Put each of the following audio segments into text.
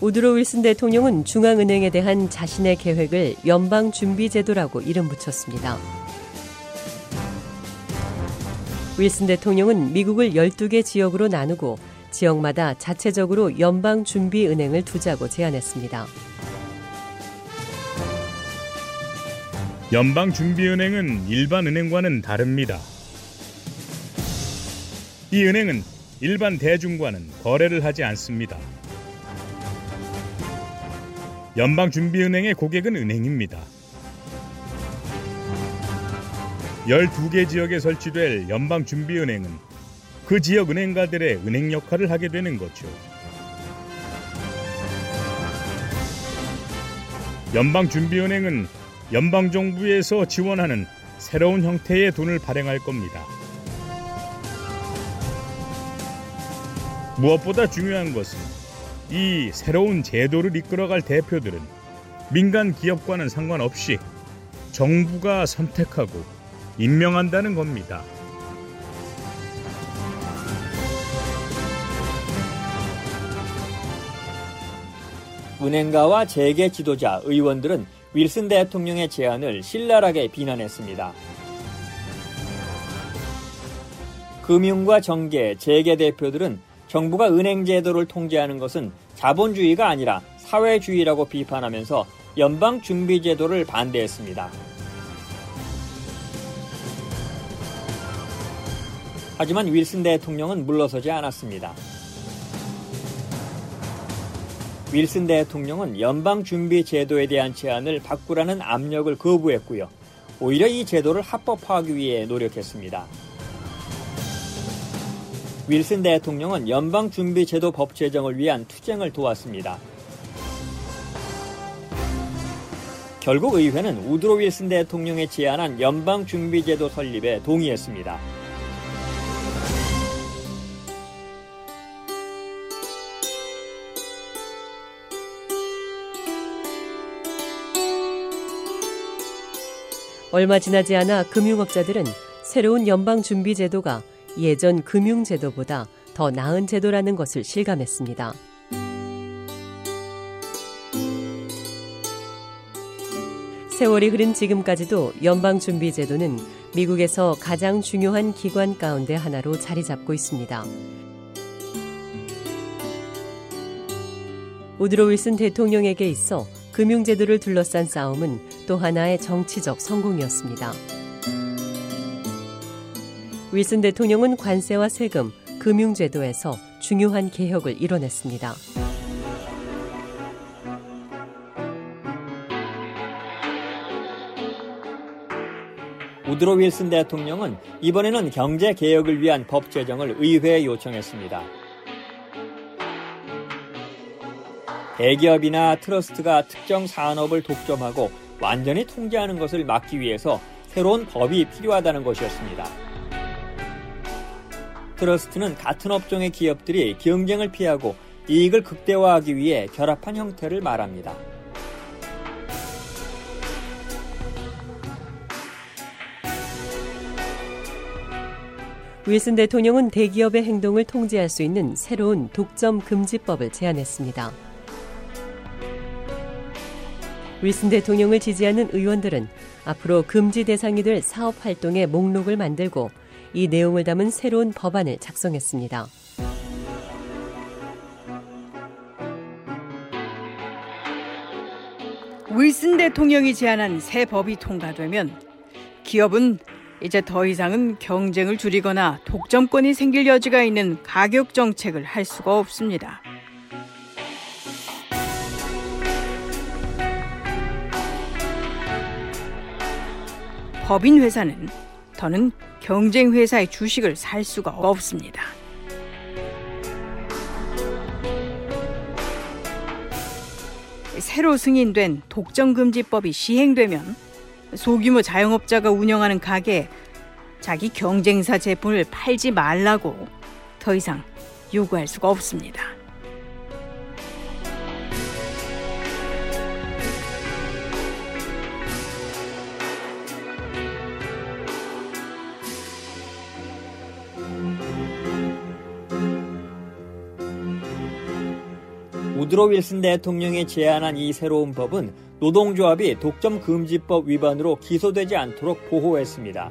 우드로 윌슨 대통령은 중앙은행에 대한 자신의 계획을 연방준비제도라고 이름 붙였습니다. 윌슨 대통령은 미국을 12개 지역으로 나누고 지역마다 자체적으로 연방준비은행을 두자고 제안했습니다. 연방준비은행은 일반 은행과는 다릅니다. 이 은행은 일반 대중과는 거래를 하지 않습니다. 연방준비은행의 고객은 은행입니다. 12개 지역에 설치될 연방준비은행은 그 지역 은행가들의 은행 역할을 하게 되는 거죠. 연방준비은행은 연방정부에서 지원하는 새로운 형태의 돈을 발행할 겁니다. 무엇보다 중요한 것은 이 새로운 제도를 이끌어갈 대표들은 민간 기업과는 상관없이 정부가 선택하고 임명한다는 겁니다. 은행가와 재계 지도자, 의원들은 윌슨 대통령의 제안을 신랄하게 비난했습니다. 금융과 정계, 재계 대표들은 정부가 은행 제도를 통제하는 것은 자본주의가 아니라 사회주의라고 비판하면서 연방 준비 제도를 반대했습니다. 하지만 윌슨 대통령은 물러서지 않았습니다. 윌슨 대통령은 연방 준비 제도에 대한 제안을 바꾸라는 압력을 거부했고요. 오히려 이 제도를 합법화하기 위해 노력했습니다. 윌슨 대통령은 연방준비제도 법 제정을 위한 투쟁을 도왔습니다. 결국 의회는 우드로 윌슨 대통령이 제안한 연방준비제도 설립에 동의했습니다. 얼마 지나지 않아 금융업자들은 새로운 연방준비제도가 예전 금융제도보다 더 나은 제도라는 것을 실감했습니다. 세월이 흐른 지금까지도 연방준비제도는 미국에서 가장 중요한 기관 가운데 하나로 자리 잡고 있습니다. 우드로 윌슨 대통령에게 있어 금융제도를 둘러싼 싸움은 또 하나의 정치적 성공이었습니다. 윌슨 대통령은 관세와 세금, 금융제도에서 중요한 개혁을 이뤄냈습니다. 우드로 윌슨 대통령은 이번에는 경제 개혁을 위한 법 제정을 의회에 요청했습니다. 대기업이나 트러스트가 특정 산업을 독점하고 완전히 통제하는 것을 막기 위해서 새로운 법이 필요하다는 것이었습니다. 트러스트는 같은 업종의 기업들이 경쟁을 피하고 이익을 극대화하기 위해 결합한 형태를 말합니다. 윌슨 대통령은 대기업의 행동을 통제할 수 있는 새로운 독점 금지법을 제안했습니다. 윌슨 대통령을 지지하는 의원들은 앞으로 금지 대상이 될 사업 활동의 목록을 만들고 이 내용을 담은 새로운 법안을 작성했습니다. 윌슨 대통령이 제안한 새 법이 통과되면 기업은 이제 더 이상은 경쟁을 줄이거나 독점권이 생길 여지가 있는 가격 정책을 할 수가 없습니다. 법인 회사는 더는 경쟁 회사의 주식을 살 수가 없습니다. 새로 승인된 독점금지법이 시행되면 소규모 자영업자가 운영하는 가게에 자기 경쟁사 제품을 팔지 말라고 더 이상 요구할 수가 없습니다. 우드로 윌슨 대통령이 제안한 이 새로운 법은 노동조합이 독점금지법 위반으로 기소되지 않도록 보호했습니다.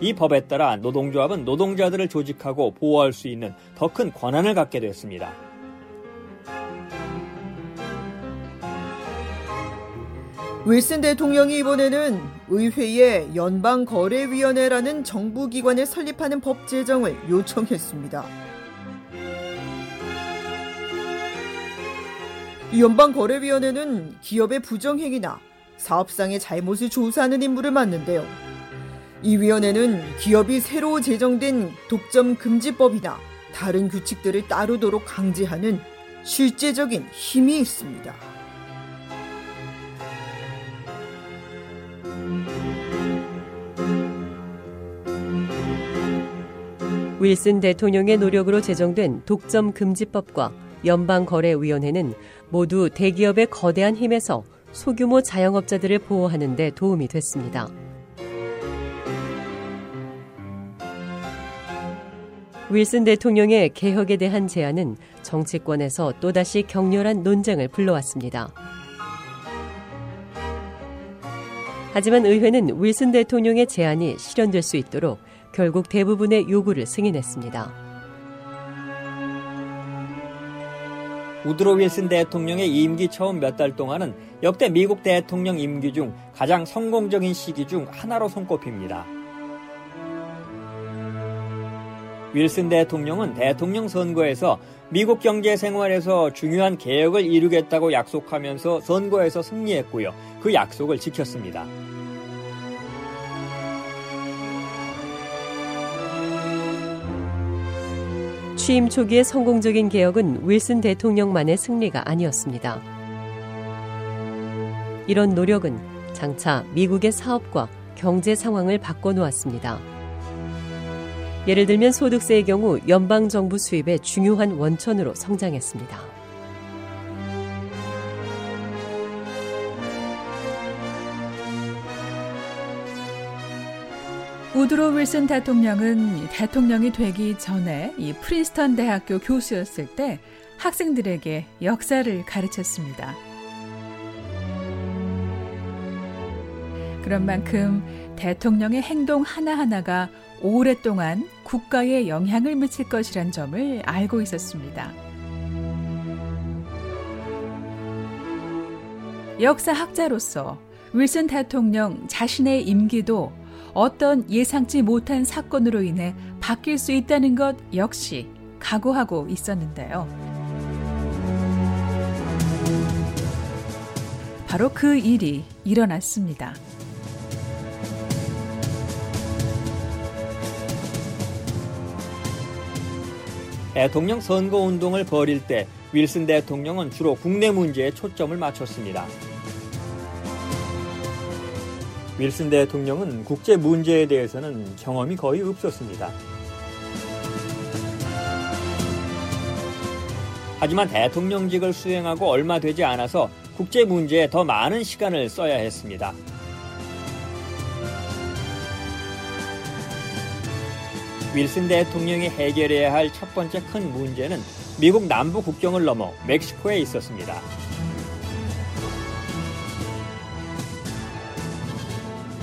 이 법에 따라 노동조합은 노동자들을 조직하고 보호할 수 있는 더 큰 권한을 갖게 됐습니다. 윌슨 대통령이 이번에는 의회에 연방거래위원회라는 정부기관을 설립하는 법 제정을 요청했습니다. 연방거래위원회는 기업의 부정행위나 사업상의 잘못을 조사하는 임무를 맡는데요. 이 위원회는 기업이 새로 제정된 독점 금지법이나 다른 규칙들을 따르도록 강제하는 실제적인 힘이 있습니다. 윌슨 대통령의 노력으로 제정된 독점 금지법과 연방거래위원회는 모두 대기업의 거대한 힘에서 소규모 자영업자들을 보호하는 데 도움이 됐습니다. 윌슨 대통령의 개혁에 대한 제안은 정치권에서 또다시 격렬한 논쟁을 불러왔습니다. 하지만 의회는 윌슨 대통령의 제안이 실현될 수 있도록 결국 대부분의 요구를 승인했습니다. 우드로 윌슨 대통령의 임기 처음 몇 달 동안은 역대 미국 대통령 임기 중 가장 성공적인 시기 중 하나로 손꼽힙니다. 윌슨 대통령은 대통령 선거에서 미국 경제 생활에서 중요한 개혁을 이루겠다고 약속하면서 선거에서 승리했고요. 그 약속을 지켰습니다. 취임 초기의 성공적인 개혁은 윌슨 대통령만의 승리가 아니었습니다. 이런 노력은 장차 미국의 사업과 경제 상황을 바꿔놓았습니다. 예를 들면 소득세의 경우 연방정부 수입의 중요한 원천으로 성장했습니다. 우드로 윌슨 대통령은 대통령이 되기 전에 이 프린스턴 대학교 교수였을 때 학생들에게 역사를 가르쳤습니다. 그런 만큼 대통령의 행동 하나하나가 오랫동안 국가에 영향을 미칠 것이란 점을 알고 있었습니다. 역사학자로서 윌슨 대통령 자신의 임기도 어떤 예상치 못한 사건으로 인해 바뀔 수 있다는 것 역시 각오하고 있었는데요. 바로 그 일이 일어났습니다. 대통령 선거 운동을 벌일 때 윌슨 대통령은 주로 국내 문제에 초점을 맞췄습니다. 윌슨 대통령은 국제 문제에 대해서는 경험이 거의 없었습니다. 하지만 대통령직을 수행하고 얼마 되지 않아서 국제 문제에 더 많은 시간을 써야 했습니다. 윌슨 대통령이 해결해야 할 첫 번째 큰 문제는 미국 남부 국경을 넘어 멕시코에 있었습니다.